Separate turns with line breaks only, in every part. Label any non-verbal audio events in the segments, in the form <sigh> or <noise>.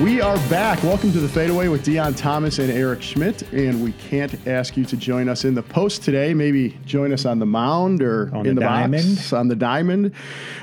We are back. Welcome to the Fadeaway with Deon Thomas and Eric Schmidt. And we can't ask you to join us in the post today. Maybe join us on the mound or
On
in
the
the
diamond.
box on the diamond.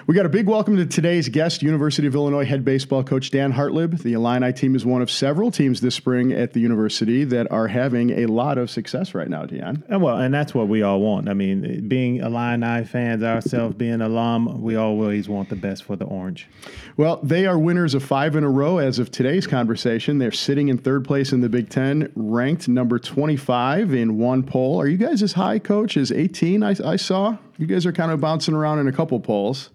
We got a big welcome to today's guest, University of Illinois head baseball coach Dan Hartleb. The Illini team is one of several teams this spring at the university that are having a lot of success right now, Deon.
Uh, Well, and that's what we all want. I mean, being Illini fans ourselves, being alum, we always want the best for the Orange.
Well, they are winners of five in a row as of today's conversation. They're sitting in third place in the Big Ten, ranked number 25 in one poll. Are you guys as high, coach, as 18? I, I saw. You guys are kind of bouncing around in a couple polls.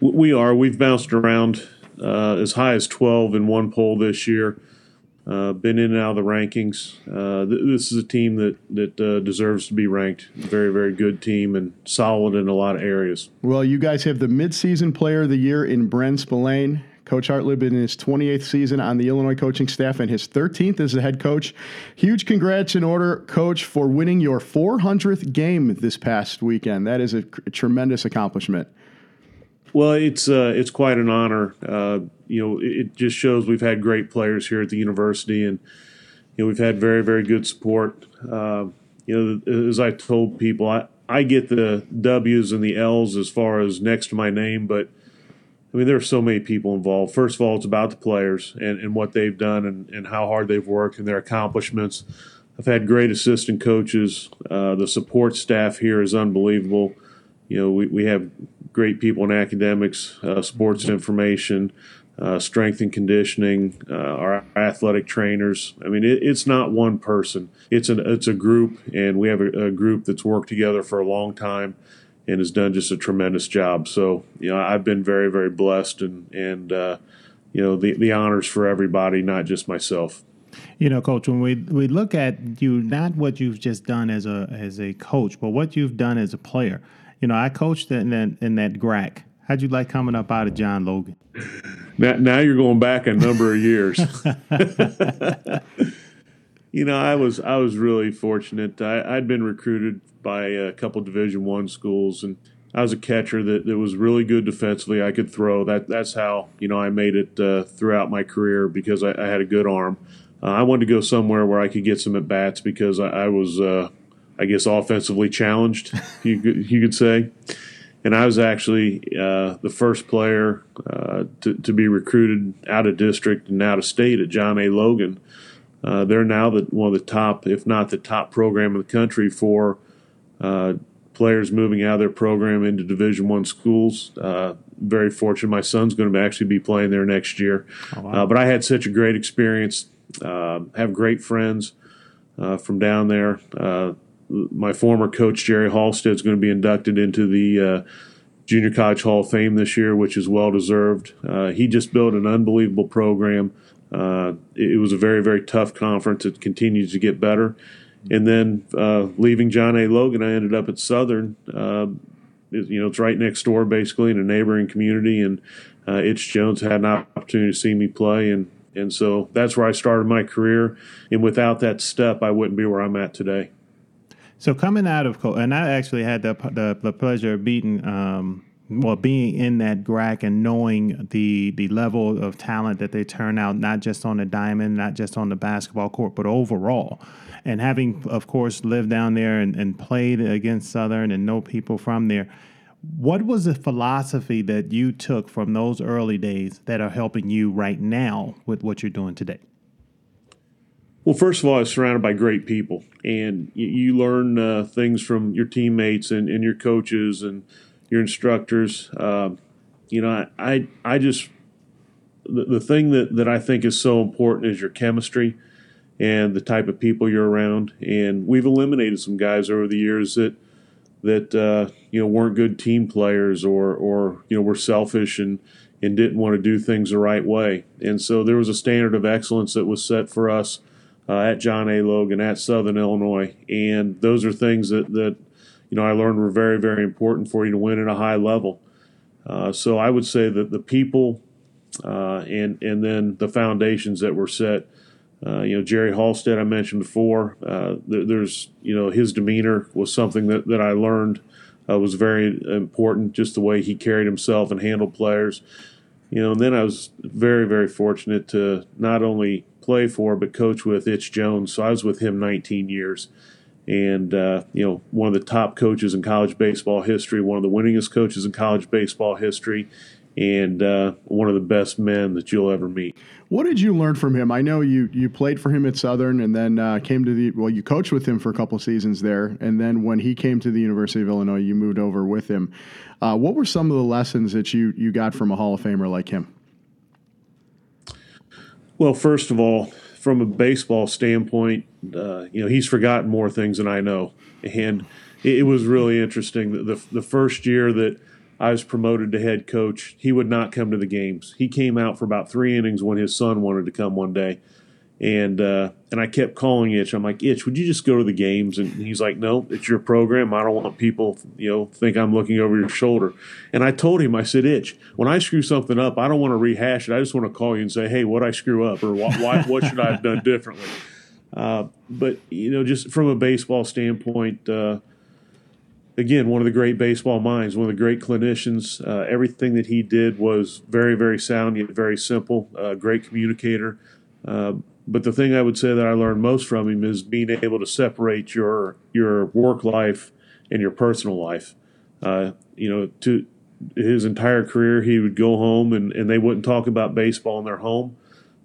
We are. We've bounced around uh, as high as 12 in one poll this year. Uh, been in and out of the rankings. Uh, th- this is a team that that uh, deserves to be ranked. Very, very good team and solid in a lot of areas.
Well, you guys have the midseason player of the year in Bren Spillane. Coach Hartleb in his 28th season on the Illinois coaching staff and his 13th as the head coach. Huge congrats in order, Coach, for winning your 400th game this past weekend. That is a, a tremendous accomplishment.
Well, it's uh, it's quite an honor. Uh, you know, it, just shows we've had great players here at the university, and you know we've had very very good support. Uh, you know, as I told people, I I get the W's and the L's as far as next to my name, but I mean there are so many people involved. First of all, it's about the players and, and what they've done and, and how hard they've worked and their accomplishments. I've had great assistant coaches. Uh, the support staff here is unbelievable. You know, we, we have great people in academics, uh, sports information, uh, strength and conditioning, uh, our athletic trainers. I mean, it, it's not one person; it's an it's a group, and we have a, a group that's worked together for a long time and has done just a tremendous job. So, you know, I've been very very blessed, and and uh, you know the the honors for everybody, not just myself.
You know, Coach, when we we look at you, not what you've just done as a as a coach, but what you've done as a player. You know, I coached in that in that GRAC. How'd you like coming up out of John Logan?
Now, now you're going back a number of years. <laughs> <laughs> you know, I was I was really fortunate. I, I'd been recruited by a couple Division One schools, and I was a catcher that, that was really good defensively. I could throw. That that's how you know I made it uh, throughout my career because I, I had a good arm. Uh, I wanted to go somewhere where I could get some at bats because I, I was, uh, I guess, offensively challenged. <laughs> You could, you could say and I was actually uh, the first player uh, to, to be recruited out of district and out of state at John A. Logan. Uh, they're now the, one of the top, if not the top program in the country for uh, players moving out of their program into Division One schools. Uh, very fortunate. My son's going to actually be playing there next year. Uh, but I had such a great experience. Uh, have great friends uh, from down there. Uh, my former coach Jerry Halstead is going to be inducted into the uh, Junior College Hall of Fame this year, which is well deserved. Uh, he just built an unbelievable program. Uh, it, was a very very tough conference. It continues to get better. And then uh, leaving John A. Logan, I ended up at Southern. Uh, it- you know, it's right next door, basically, in a neighboring community. And uh, Itch Jones had an opportunity to see me play, and and so that's where I started my career. And without that step, I wouldn't be where I'm at today.
So coming out of, and I actually had the the, the pleasure of beating, um, well, being in that GRAC and knowing the the level of talent that they turn out, not just on the diamond, not just on the basketball court, but overall. And having, of course, lived down there and, and played against Southern and know people from there, what was the philosophy that you took from those early days that are helping you right now with what you're doing today?
Well, first of all, I was surrounded by great people, and you, you learn uh, things from your teammates and, and your coaches and your instructors. Um, you know, I, I, I just the, the thing that, that I think is so important is your chemistry and the type of people you're around. And we've eliminated some guys over the years that that uh, you know weren't good team players or or you know were selfish and and didn't want to do things the right way. And so there was a standard of excellence that was set for us uh, at John A. Logan at Southern Illinois, and those are things that that you know I learned were very very important for you to win at a high level. Uh, so I would say that the people uh, and and then the foundations that were set. Uh, you know, Jerry Halstead, I mentioned before. Uh, there, there's, you know, his demeanor was something that, that I learned uh, was very important. Just the way he carried himself and handled players. you know, and then I was very, very fortunate to not only play for but coach with Itch Jones. So I was with him 19 years, and uh, you know, one of the top coaches in college baseball history, one of the winningest coaches in college baseball history, and uh, one of the best men that you'll ever meet.
What did you learn from him? I know you you played for him at Southern, and then uh, came to the well. You coached with him for a couple seasons there, and then when he came to the University of Illinois, you moved over with him. Uh, what were some of the lessons that you you got from a Hall of Famer like him?
Well, first of all, from a baseball standpoint, uh, you know he's forgotten more things than I know, and it, it was really interesting. The, the the first year that I was promoted to head coach, he would not come to the games. He came out for about three innings when his son wanted to come one day, and uh, and I kept calling Itch. I'm like, Itch, would you just go to the games? And he's like, No, it's your program. I don't want people, you know, think I'm looking over your shoulder. And I told him, I said, Itch, when I screw something up, I don't want to rehash it. I just want to call you and say, Hey, what I screw up, or why, why what should I have done differently? <laughs> Uh, but you know, just from a baseball standpoint. Uh, again, one of the great baseball minds, one of the great clinicians. Uh, everything that he did was very, very sound, yet very simple. Uh, great communicator. Uh, but the thing I would say that I learned most from him is being able to separate your your work life and your personal life. Uh, you know, to his entire career, he would go home and, and they wouldn't talk about baseball in their home.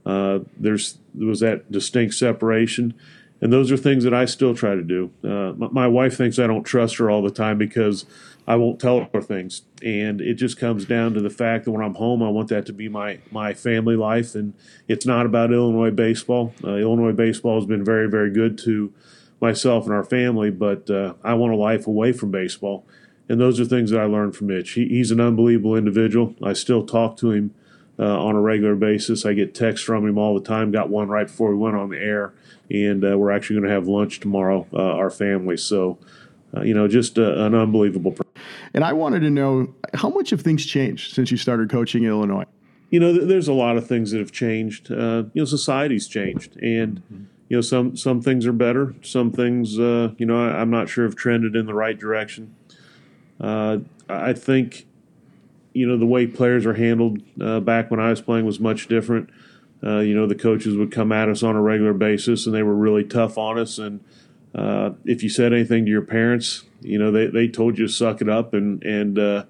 Uh, there's there was that distinct separation and those are things that I still try to do. Uh, my, my, wife thinks I don't trust her all the time because I won't tell her things, and it just comes down to the fact that when I'm home, I want that to be my my family life, and it's not about Illinois baseball. Uh, Illinois baseball has been very very good to myself and our family, but uh, I want a life away from baseball, and those are things that I learned from Itch. He, he's an unbelievable individual. I still talk to him. Uh, on a regular basis, I get texts from him all the time. Got one right before we went on the air and uh, we're actually going to have lunch tomorrow, uh, our family. So, uh, you know, just an unbelievable.
And I wanted to know how much have things changed since you started coaching in Illinois?
You know, there's a lot of things that have changed. Uh, you know, society's changed, and you know, some some things are better. Some things, uh, you know, I, am not sure have trended in the right direction. Uh, I think, you know, the way players are handled back when I was playing was much different. Uh, you know, the coaches would come at us on a regular basis, and they were really tough on us. And uh, if you said anything to your parents, you know, they, they told you to suck it up and and uh,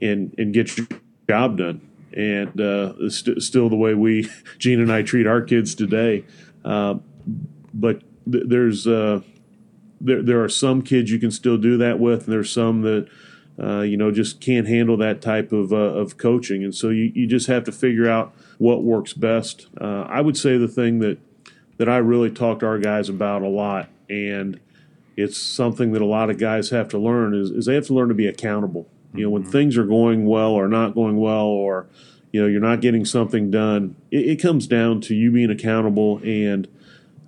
and and get your job done. And uh, st- still the way we, <laughs> Gene and I, treat our kids today. Uh, but th- there's uh, there there are some kids you can still do that with, and there's some that. You know, just can't handle that type of, of coaching. And so you, you just have to figure out what works best. I would say the thing that that I really talk to our guys about a lot, and it's something that a lot of guys have to learn is, is they have to learn to be accountable. You know, when mm-hmm. things are going well or not going well, or you know you're not getting something done, it, it comes down to you being accountable and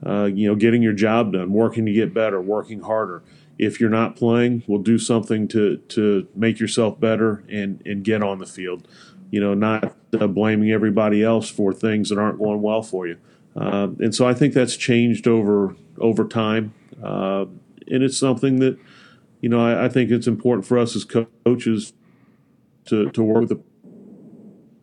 uh, you know getting your job done, working to get better, working harder. If you're not playing, we'll do something to to make yourself better and and get on the field you know, not uh, blaming everybody else for things that aren't going well for you. Uh, and so I think that's changed over over time, uh, and it's something that you know I, I, think it's important for us as co- coaches to to work with the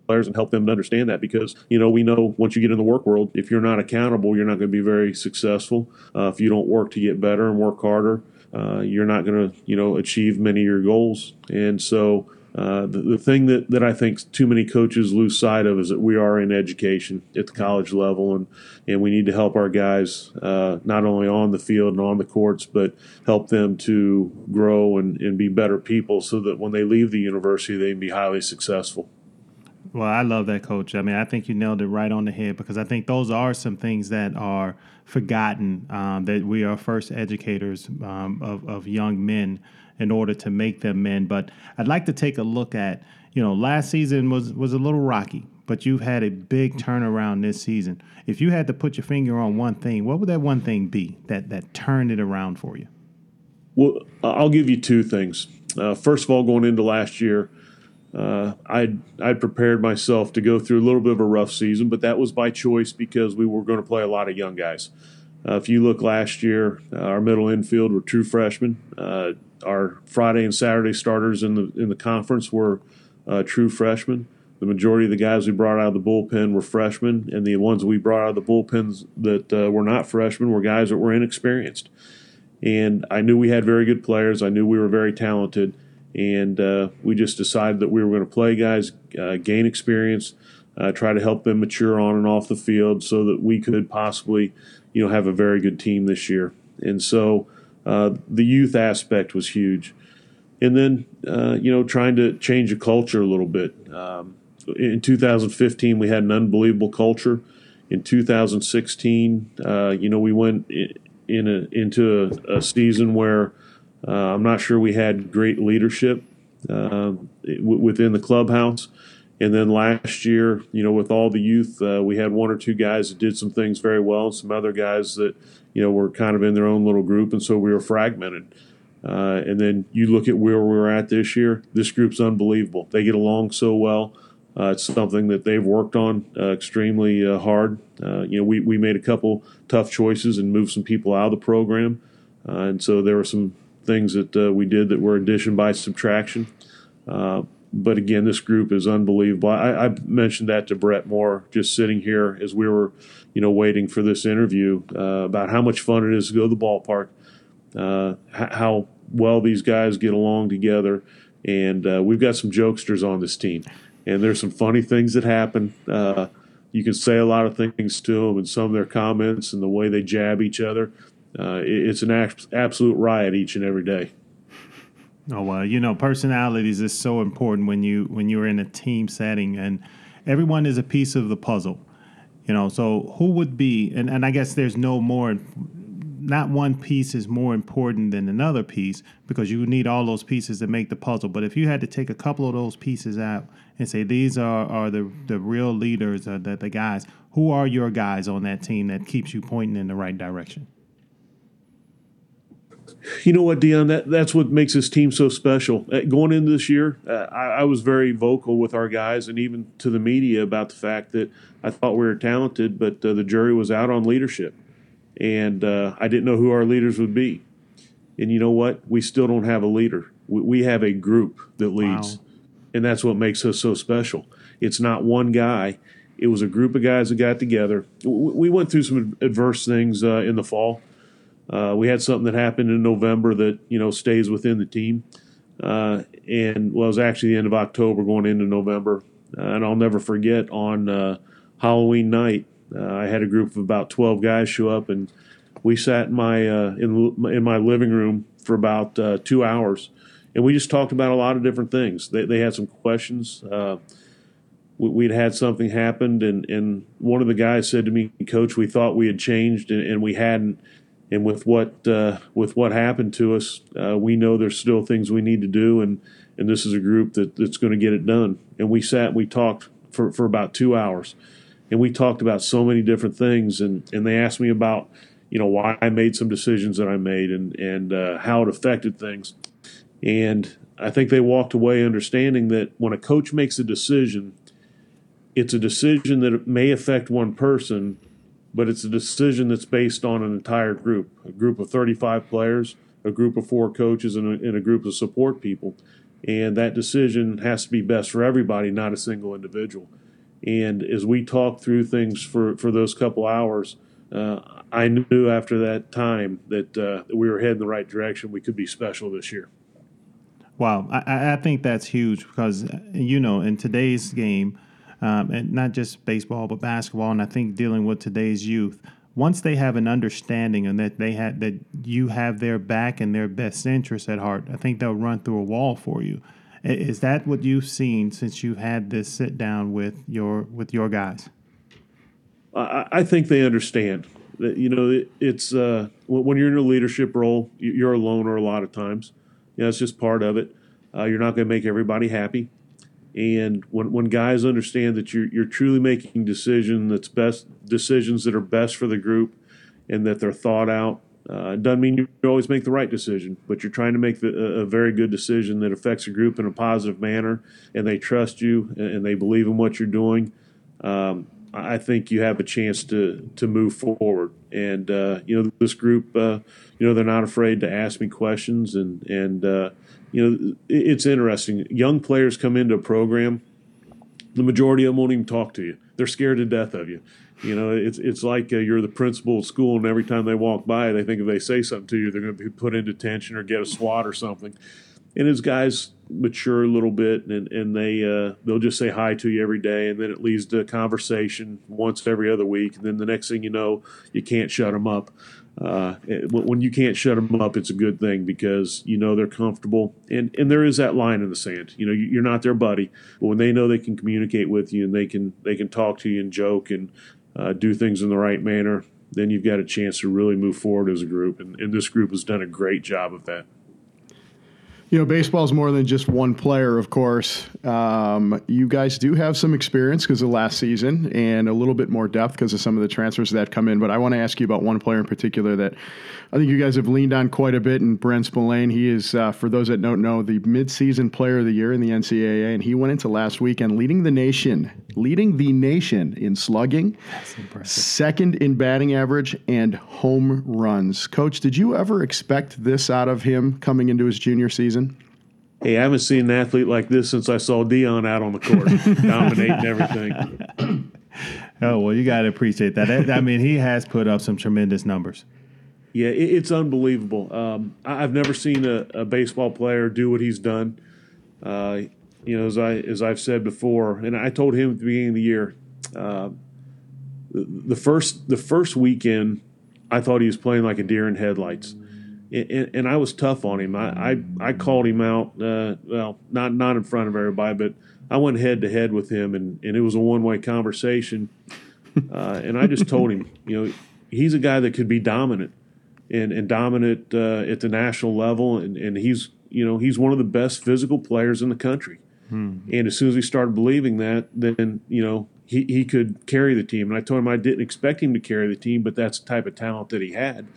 players and help them to understand that because you know we know once you get in the work world, if you're not accountable, you're not going to be very successful. Uh, if you don't work to get better and work harder, uh, you're not going to you know achieve many of your goals. And so uh, the, the, thing that, that I think too many coaches lose sight of is that we are in education at the college level, and, and we need to help our guys uh, not only on the field and on the courts, but help them to grow and, and be better people so that when they leave the university, they can be highly successful.
Well, I love that, coach. I mean, I think you nailed it right on the head because I think those are some things that are forgotten um, that we are first educators um, of, of young men in order to make them men. But I'd like to take a look at, you know, last season was was a little rocky, but you've had a big turnaround this season. If you had to put your finger on one thing, what would that one thing be that that turned it around for you?
Well, I'll give you two things. Uh, first of all, going into last year, uh, I'd I'd prepared myself to go through a little bit of a rough season, but that was by choice because we were going to play a lot of young guys. Uh, if you look last year, uh, our middle infield were true freshmen. Uh, our Friday and Saturday starters in the in the conference were uh, true freshmen. The majority of the guys we brought out of the bullpen were freshmen, and the ones we brought out of the bullpens that uh, were not freshmen were guys that were inexperienced. And I knew we had very good players. I knew we were very talented, and uh, we just decided that we were going to play guys, gain experience, try to help them mature on and off the field, so that we could possibly, you know, have a very good team this year. And so uh, the youth aspect was huge and then uh, you know trying to change the culture a little bit. Um, in 2015, we had an unbelievable culture. In 2016, uh, you know, we went in a, into a, a season where uh, I'm not sure we had great leadership uh, within the clubhouse. And then last year, you know, with all the youth, uh, we had one or two guys that did some things very well, and some other guys that, you know, were kind of in their own little group, and so we were fragmented. Uh, and then you look at where we're at this year. This group's unbelievable. They get along so well. Uh, it's something that they've worked on uh, extremely uh, hard. Uh, you know, we, we made a couple tough choices and moved some people out of the program, and so there were some things that we did that were addition by subtraction. But again, this group is unbelievable. I, I, mentioned that to Brett Moore just sitting here as we were, you know, waiting for this interview about how much fun it is to go to the ballpark uh, how well these guys get along together. And uh, we've got some jokesters on this team, and there's some funny things that happen. Uh, you can say a lot of things to them, and some of their comments and the way they jab each other. Uh, it's an absolute riot each and every day.
Oh well, you know, personalities is so important when you when you're in a team setting, and everyone is a piece of the puzzle. You know, so who would be, and, and I guess there's no more not one piece is more important than another piece because you need all those pieces to make the puzzle. But if you had to take a couple of those pieces out and say these are, are the, the real leaders, uh, the, the guys, who are your guys on that team that keeps you pointing in the right direction?
You know what, Deon? That that's what makes this team so special. Uh, going into this year, uh, I, I, was very vocal with our guys and even to the media about the fact that I thought we were talented, but uh, the jury was out on leadership and uh, I didn't know who our leaders would be. And you know what? We still don't have a leader. We, we have a group that leads, wow. and that's what makes us so special. It's not one guy. It was a group of guys that got together. We went through some adverse things uh, in the fall. Uh, we had something that happened in November that you know stays within the team, uh, and well, it was actually the end of October going into November. Uh, and I'll never forget on uh, Halloween night, uh, I had a group of about 12 guys show up, and we sat in my uh, in in my living room for about two hours, and we just talked about a lot of different things. They, they had some questions. we, would had something happened, and, and one of the guys said to me, "Coach, we thought we had changed, and, and we hadn't." And with what uh, with what happened to us, uh, we know there's still things we need to do, and and this is a group that, that's going to get it done. And we sat, and we talked for, for about two hours, and we talked about so many different things and and they asked me about you know why I made some decisions that I made and and uh, how it affected things and I think they walked away understanding that when a coach makes a decision it's a decision that may affect one person but it's a decision that's based on an entire group a group of 35 players a group of four coaches and a, and a group of support people and that decision has to be best for everybody not a single individual and as we talked through things for, for those couple hours, uh, I knew after that time that, uh, that we were heading the right direction. We could be special this year.
Wow, I, I think that's huge because you know in today's game, um, and not just baseball but basketball, and I think dealing with today's youth, once they have an understanding and that they had that you have their back and their best interests at heart, I think they'll run through a wall for you. Is that what you've seen since you've had this sit down with your with your guys?
I, I think they understand that you know it, it's uh, when you're in a leadership role, you're a loner a lot of times. Yeah, it's just part of it. Uh, you're not going to make everybody happy, and when when guys understand that you're you're truly making decision that's best decisions that are best for the group, and that they're thought out uh, it doesn't mean you always make the right decision, but you're trying to make the, a very good decision that affects a group in a positive manner, and they trust you and they believe in what you're doing. Um, I think you have a chance to to move forward. And uh, you know, this group, uh, you know, they're not afraid to ask me questions, and and uh, you know, it's interesting. Young players come into a program, the majority of them won't even talk to you. They're scared to death of you. You know, it's it's like uh, you're the principal of school, and every time they walk by, they think if they say something to you, they're going to be put in detention or get a SWAT or something. And his guys mature a little bit, and and they uh, they'll just say hi to you every day, and then it leads to a conversation once every other week, and then the next thing you know, you can't shut them up. Uh, when you can't shut them up, it's a good thing because you know they're comfortable, and and there is that line in the sand. You know, you're not their buddy, but when they know they can communicate with you and they can they can talk to you and joke and uh, do things in the right manner, then you've got a chance to really move forward as a group. And, and this group has done a great job of that.
You know, baseball is more than just one player, of course. Um, you guys do have some experience because of last season and a little bit more depth because of some of the transfers that come in. But I want to ask you about one player in particular that I think you guys have leaned on quite a bit, and Bren Spillane. He is, uh, for those that don't know, the midseason player of the year in the NCAA, and he went into last weekend leading the nation, leading the nation in slugging, second in batting average, and home runs. Coach, did you ever expect this out of him coming into his junior season?
Hey, I haven't seen an athlete like this since I saw Deon out on the court, <laughs> dominating everything. <clears throat>
Oh well, you got to appreciate that. I mean, he has put up some tremendous numbers.
Yeah, it's unbelievable. Um, I've never seen a, a, baseball player do what he's done. Uh, you know, as I as I've said before, and I told him at the beginning of the year, uh, the, the first the first weekend, I thought he was playing like a deer in headlights and, and I was tough on him. I I, I called him out. Uh, well, not not in front of everybody, but I went head to head with him, and, and it was a one way conversation. <laughs> Uh, and I just told him, you know, he's a guy that could be dominant, and and dominant uh, at the national level, and, and he's you know he's one of the best physical players in the country. Hmm. And as soon as he started believing that, then you know he, he could carry the team. And I told him I didn't expect him to carry the team, but that's the type of talent that he had.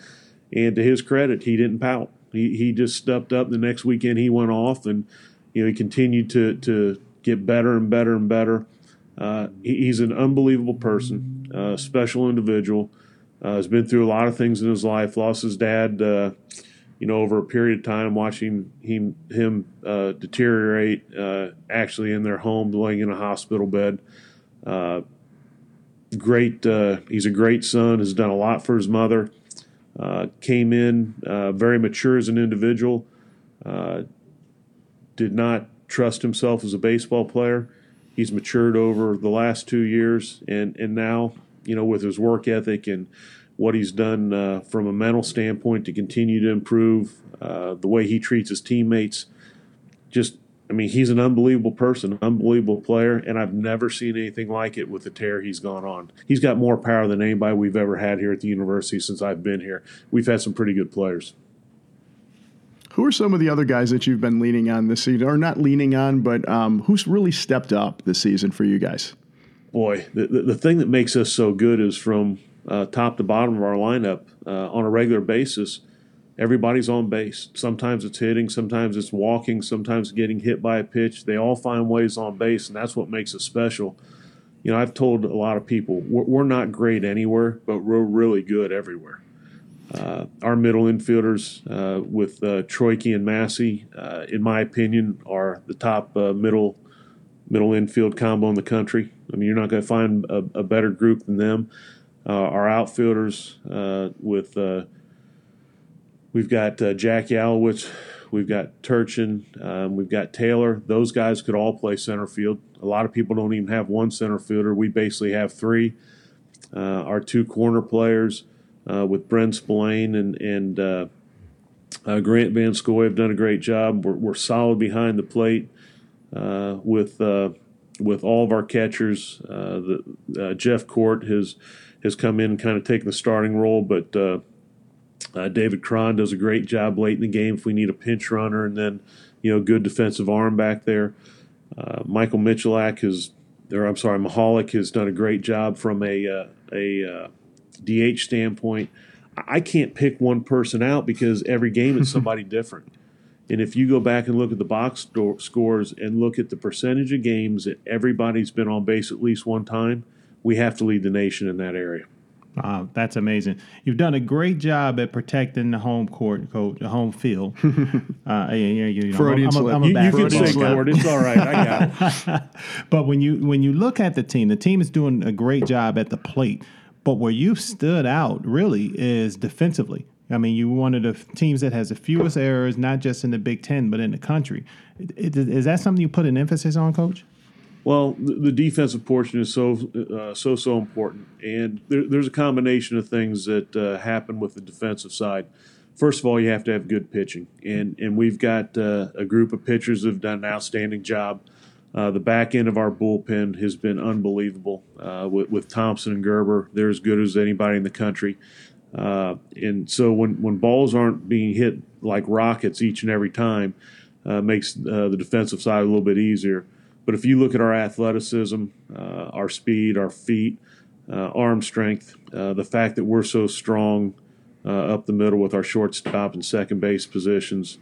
And to his credit, he didn't pout. He he just stepped up. The next weekend, he went off, and you know he continued to to get better and better and better. Uh, he, he's an unbelievable person, uh, special individual. Uh, has been through a lot of things in his life. Lost his dad, uh, you know, over a period of time. Watching him him uh, deteriorate, uh, actually in their home, laying in a hospital bed. great. he's a great son. Has done a lot for his mother. Uh, came in uh, very mature as an individual, uh, did not trust himself as a baseball player. He's matured over the last two years, and, and now, you know, with his work ethic and what he's done uh, from a mental standpoint to continue to improve, uh, the way he treats his teammates, just I mean, he's an unbelievable person, unbelievable player, and I've never seen anything like it with the tear he's gone on. He's got more power than anybody we've ever had here at the university since I've been here. We've had some pretty good players.
Who are some of the other guys that you've been leaning on this season, or not leaning on, but um, who's really stepped up this season for you guys?
Boy, the, the, the thing that makes us so good is from uh, top to bottom of our lineup uh, on a regular basis – everybody's on base. Sometimes it's hitting, sometimes it's walking, sometimes getting hit by a pitch. They all find ways on base, and that's what makes it special. You know, I've told a lot of people we're, we're not great anywhere, but we're really good everywhere. Uh, our middle infielders uh, with uh, Troiki and Massey, uh, in my opinion, are the top uh, middle middle infield combo in the country. I mean, you're not going to find a, a, better group than them. Uh, our outfielders with We've got uh, Jack Yalowitz, we've got Turchin, um, we've got Taylor. Those guys could all play center field. A lot of people don't even have one center fielder. We basically have three. Uh, our two corner players uh, with Bren Spillane and, and uh, uh, Grant Van Scoy have done a great job. We're, we're solid behind the plate uh, with with all of our catchers. the, Jeff Court has has come in and kind of taken the starting role, but uh, David Cron does a great job late in the game if we need a pinch runner, and then you know good defensive arm back there. Uh, Michael Michalak has, or I'm sorry, Mahalik has done a great job from a uh, a DH uh, standpoint. I can't pick one person out because every game is <laughs> somebody different. And if you go back and look at the box scores and look at the percentage of games that everybody's been on base at least one time, we have to lead the nation in that area.
Wow, that's amazing. You've done a great job at protecting the home court, coach, the home field. <laughs> uh, yeah, yeah, you know,
Freudian
I'm, a-
slip.
I'm a
You, you can say
guy.
court. It's all right. I got it. <laughs>
But when you when you look at the team, the team is doing a great job at the plate. But where you've stood out really is defensively. I mean, you're one of the teams that has the fewest errors, not just in the Big Ten, but in the country. It- it- Is that something you put an emphasis on, Coach?
Well, the, defensive portion is so uh, so so important, and there, there's a combination of things that uh, happen with the defensive side. First of all, you have to have good pitching, and and we've got uh, a group of pitchers have done an outstanding job. Uh, the back end of our bullpen has been unbelievable uh, with, with Thompson and Gerber. They're as good as anybody in the country. Uh, and so when, when balls aren't being hit like rockets each and every time, makes the defensive side a little bit easier. But if you look at our athleticism, uh, our speed, our feet, uh, arm strength, uh, the fact that we're so strong uh, up the middle with our shortstop and second base positions,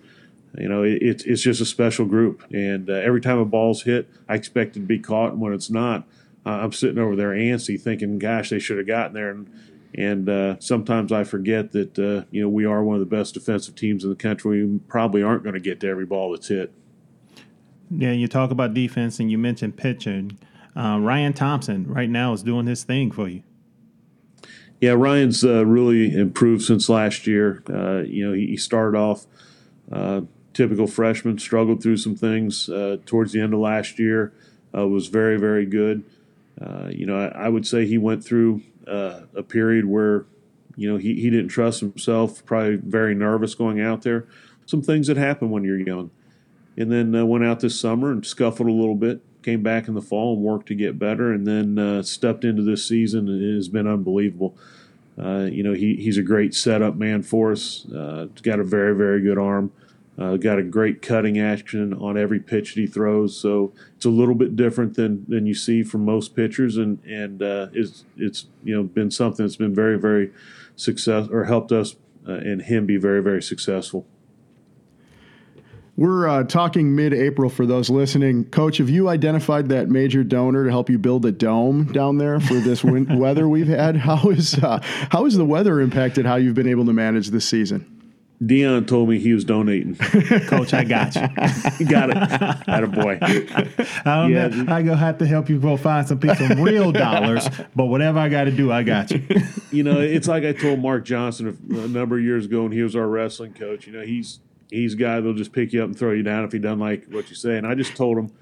you know, it, it's it's just a special group. And uh, every time a ball's hit, I expect it to be caught. And when it's not, I'm sitting over there antsy, thinking, "Gosh, they should have gotten there." And and uh, sometimes I forget that uh, you know we are one of the best defensive teams in the country. We probably aren't going to get to every ball that's hit.
Yeah, you talk about defense and you mentioned pitching. Uh, Ryan Thompson right now is doing his thing for you.
Yeah, Ryan's uh, really improved since last year. Uh, you know, he, he started off uh, typical freshman, struggled through some things uh, towards the end of last year. Uh, was very, very good. You know, I, I would say he went through a period where, you know, he, he didn't trust himself, probably very nervous going out there. Some things that happen when you're young. And then uh, went out this summer and scuffled a little bit. Came back in the fall and worked to get better, and then uh, stepped into this season. It has been unbelievable. Uh, you know, he, he's a great setup man for us. Uh, got a very, very good arm. Uh, got a great cutting action on every pitch that he throws. So it's a little bit different than, than you see from most pitchers, and and uh, it's it's you know been something that's been very, very success or helped us and him be very, very successful.
We're uh, talking mid-April for those listening. Coach, have you identified that major donor to help you build a dome down there for this win- <laughs> weather we've had? How is uh, how has the weather impacted how you've been able to manage this season?
Deon told me he was donating. <laughs>
Coach, I got you. <laughs>
got it. Had a boy.
I don't
Yeah.
know. I gonna have to help you go find some people, some real dollars. But whatever I got to do, I got you.
you know, it's like I told Mark Johnson a, a number of years ago, and he was our wrestling coach. You know, he's he's a guy that'll just pick you up and throw you down if he doesn't like what you say. And I just told him,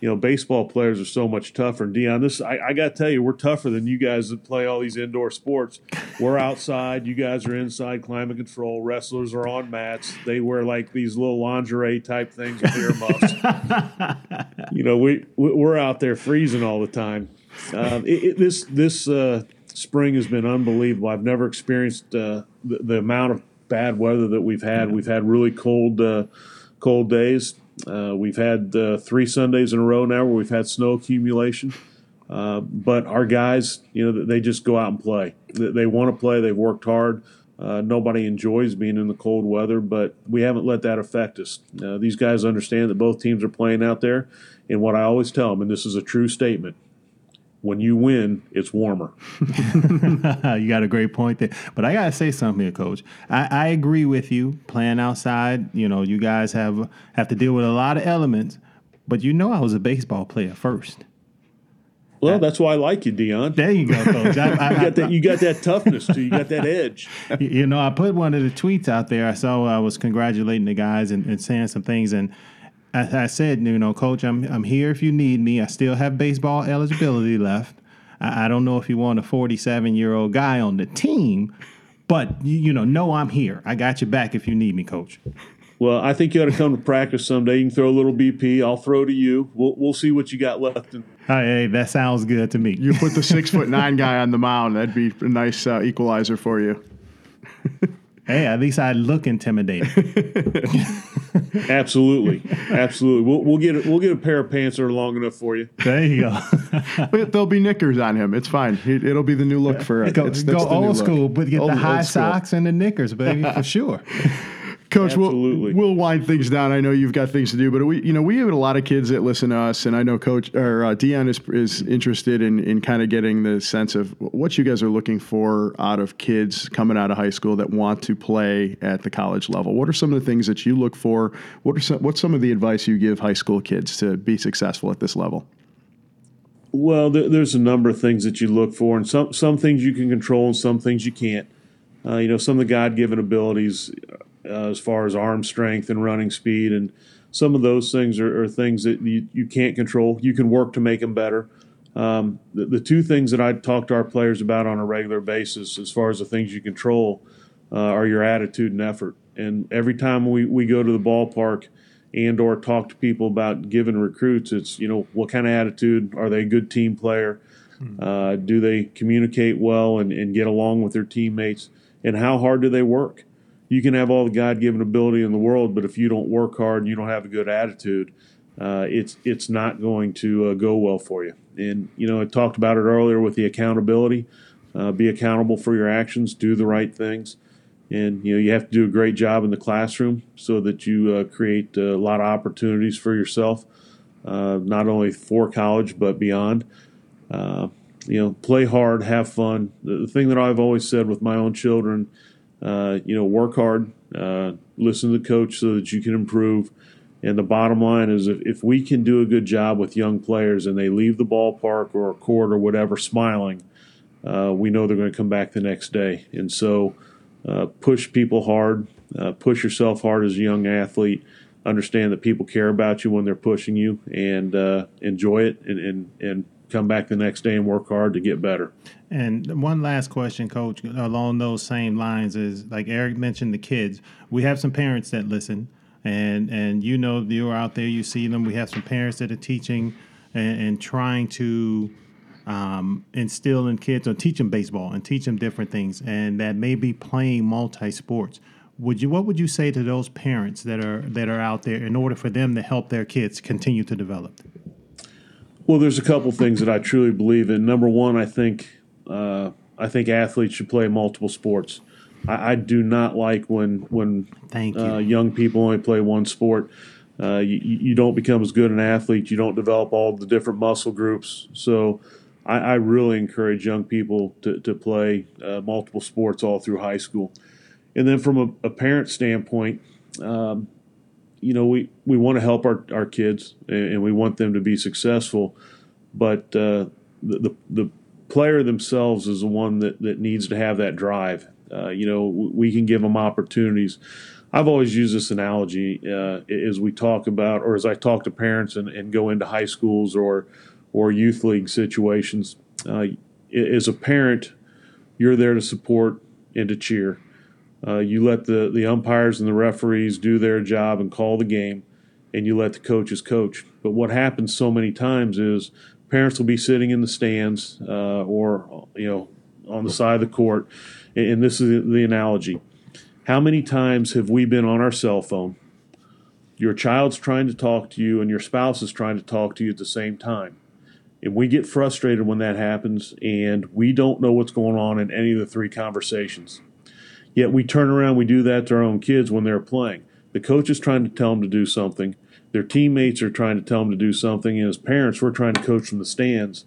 you know, baseball players are so much tougher. And Deon, this I, I got to tell you, we're tougher than you guys that play all these indoor sports. We're outside, you guys are inside, climate control. Wrestlers are on mats. They wear like these little lingerie type things with earmuffs. <laughs> you know, we we- we're out there freezing all the time. Um, it, it, this this uh, spring has been unbelievable. I've never experienced uh, the, the amount of bad weather that we've had. We've had really cold uh, cold days. Uh, we've had uh, three Sundays in a row now where we've had snow accumulation. Uh, but our guys, you know, they just go out and play. They, they want to play. They've worked hard. Uh, nobody enjoys being in the cold weather, but we haven't let that affect us. Uh, these guys understand that both teams are playing out there, and what I always tell them, and this is a true statement: when you win, it's warmer. <laughs> <laughs>
you got a great point there. But I gotta say something here, Coach. I, I agree with you. Playing outside, you know, you guys have have to deal with a lot of elements. But you know, I was a baseball player first.
Well, that's why I like you, Deon.
There you go, Coach. I, I,
You got that. You got that toughness too. You got that edge. <laughs>
You- you know, I put one of the tweets out there. I saw I was congratulating the guys and, and saying some things, and I, I said, you know, Coach, I'm I'm here if you need me. I still have baseball eligibility <laughs> left. I, I don't know if you want a 47 year old guy on the team, but you, you know, no, I'm here. I got your back if you need me, Coach.
Well, I think you ought to come to practice someday. You can throw a little BP. I'll throw to you. We'll we'll see what you got left. In,
Hey, hey, that sounds good to me.
You put the <laughs> six foot nine guy on the mound. That'd be a nice uh, equalizer for you. <laughs>
Hey, at least I look intimidating. <laughs>
absolutely, absolutely. We'll we'll get a, we'll get a pair of pants that are long enough for you.
there you go. <laughs>
But There'll be knickers on him. It's fine. He, it'll be the new look for it.
go
It's-
go
that's the
old
look.
school, but get
Old-
the high socks and the knickers, baby, for <laughs> sure.
Coach,
Absolutely.
we'll, we'll wind things down. I know you've got things to do, but we, you know, we have a lot of kids that listen to us, and I know Coach or uh, Dion is is interested in in kind of getting the sense of what you guys are looking for out of kids coming out of high school that want to play at the college level. What are some of the things that you look for? What are some, what's some of the advice you give high school kids to be successful at this level?
Well, there, there's a number of things that you look for, and some some things you can control, and some things you can't. Uh, you know, some of the God-given abilities, uh, as far as arm strength and running speed, and some of those things are, are things that you, you can't control. You can work to make them better. Um, the, the two things that I talk to our players about on a regular basis, as far as the things you control, uh, are your attitude and effort. And every time we, we go to the ballpark and or talk to people about giving recruits, it's you know what kind of attitude are they a good team player? Uh, do they communicate well and, and get along with their teammates? And how hard do they work? You can have all the God given ability in the world, but if you don't work hard and you don't have a good attitude, uh, it's it's not going to uh, go well for you. And you know, I talked about it earlier with the accountability. Uh, be accountable for your actions. Do the right things, and you know you have to do a great job in the classroom so that you uh, create a lot of opportunities for yourself, uh, not only for college but beyond. Uh, you know, play hard, have fun. The, the, thing that I've always said with my own children, uh, you know, work hard, uh, listen to the coach so that you can improve. And the bottom line is if, if we can do a good job with young players and they leave the ballpark or a court or whatever smiling, uh, we know they're going to come back the next day. And so uh, push people hard, uh, push yourself hard as a young athlete. Understand that people care about you when they're pushing you and enjoy it and, and, and come back the next day and work hard to get better.
And one last question, Coach, along those same lines is like Eric mentioned the kids. We have some parents that listen, and and you know you're out there, you see them. We have some parents that are teaching and, and trying to um, instill in kids or teach them baseball and teach them different things, and that may be playing multi sports. Would you what would you say to those parents that are that are out there in order for them to help their kids continue to develop?
Well, there's a couple things that I truly believe in. Number one, I think uh, I think athletes should play multiple sports. I, I do not like when when
Thank you.
uh, young people only play one sport. Uh, you, you don't become as good an athlete. You don't develop all the different muscle groups. So I, I really encourage young people to, to play uh, multiple sports all through high school. And then from a, a parent standpoint, um, you know, we, we want to help our, our kids and, and we want them to be successful, but uh, the, the, the player themselves is the one that, that needs to have that drive. Uh, you know, we can give them opportunities. I've always used this analogy uh, as we talk about, or as I talk to parents and, and go into high schools or or youth league situations. Uh, as a parent, you're there to support and to cheer. Uh, you let the, the umpires and the referees do their job and call the game, and you let the coaches coach. But what happens so many times is parents will be sitting in the stands uh, or you know on the side of the court, and this is the analogy. How many times have we been on our cell phone? Your child's trying to talk to you, and your spouse is trying to talk to you at the same time. And we get frustrated when that happens, and we don't know what's going on in any of the three conversations. Yet we turn around, we do that to our own kids when they're playing. The coach is trying to tell them to do something. Their teammates are trying to tell them to do something. And as parents, we're trying to coach from the stands.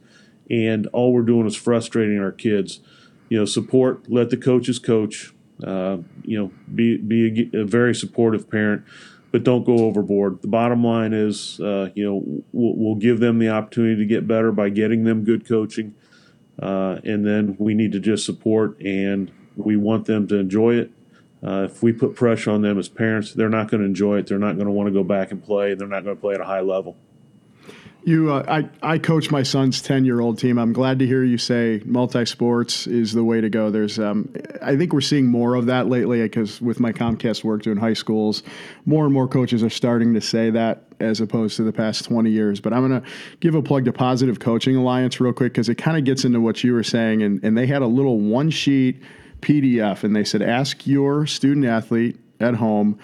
And all we're doing is frustrating our kids. You know, support, let the coaches coach. Uh, you know, be, be a, a, very supportive parent, but don't go overboard. The bottom line is, uh, you know, we'll, we'll, give them the opportunity to get better by getting them good coaching. Uh, and then we need to just support and we want them to enjoy it. Uh, if we put pressure on them as parents, they're not going to enjoy it. They're not going to want to go back and play. They're not going to play at a high level.
You, uh, I, I coach my son's ten-year-old team. I'm glad to hear you say multi-sports is the way to go. There's, um, I think we're seeing more of that lately because with my Comcast work doing high schools, more and more coaches are starting to say that as opposed to the past 20 years. But I'm going to give a plug to Positive Coaching Alliance real quick because it kind of gets into what you were saying, and, and they had a little one-sheet PDF, and they said, ask your student athlete at home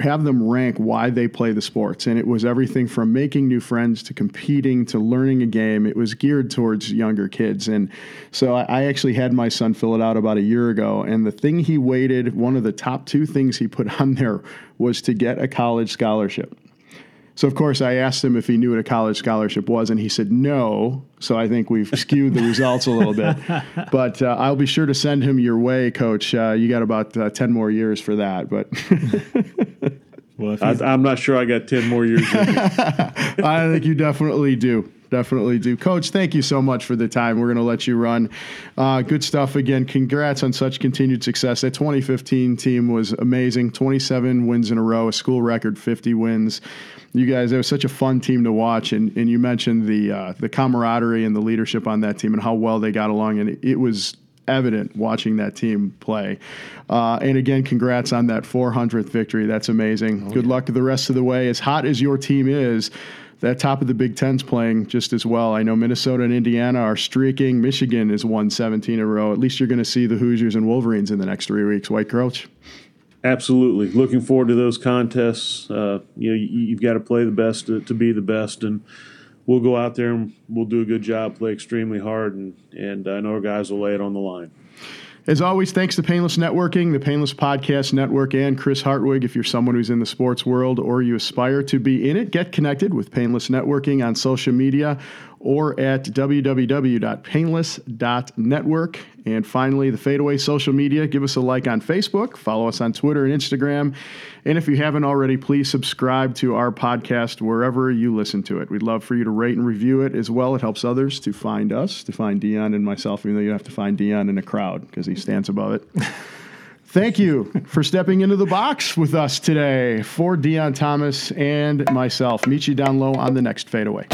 have them rank why they play the sports. And it was everything from making new friends to competing to learning a game. It was geared towards younger kids. And so I, actually had my son fill it out about a year ago. And the thing he weighted, one of the top two things he put <laughs> on there was to get a college scholarship. So, of course, I asked him if he knew what a college scholarship was, and he said no. So, I think we've skewed the results a little bit. <laughs> But uh, I'll be sure to send him your way, Coach. Uh, you got about uh, 10 more years for that. But <laughs>
well, I, am not sure I got 10 more years. <laughs>
I think you definitely do definitely do. Coach, thank you so much for the time. We're going to let you run. Uh, good stuff again. Congrats on such continued success. That 2015 team was amazing 27 wins in a row, a school record 50 wins. You guys, it was such a fun team to watch, and, and you mentioned the uh, the camaraderie and the leadership on that team and how well they got along, and it, was evident watching that team play. Uh, and again, congrats on that 400th victory. That's amazing. Oh, Good yeah. luck the rest of the way. As hot as your team is, that top of the Big Ten's playing just as well. I know Minnesota and Indiana are streaking. Michigan is won 17 in a row. At least you're going to see the Hoosiers and Wolverines in the next three weeks. White Coach.
Absolutely, looking forward to those contests. Uh, you know, you, have got to play the best to, to, be the best, and we'll go out there and we'll do a good job, play extremely hard, and and I know our guys will lay it on the line.
As always, thanks to Painless Networking, the Painless Podcast Network, and Chris Hartwig. If you're someone who's in the sports world or you aspire to be in it, get connected with Painless Networking on social media or at www.painless.network. And finally, the Fadeaway social media. Give us a like on Facebook, follow us on Twitter and Instagram. And if you haven't already, please subscribe to our podcast wherever you listen to it. We'd love for you to rate and review it as well. It helps others to find us, to find Deon and myself, even though you have to find Deon in a crowd because he stands above it. <laughs> Thank you for stepping into the box with us today for Deon Thomas and myself. Meet you down low on the next fadeaway.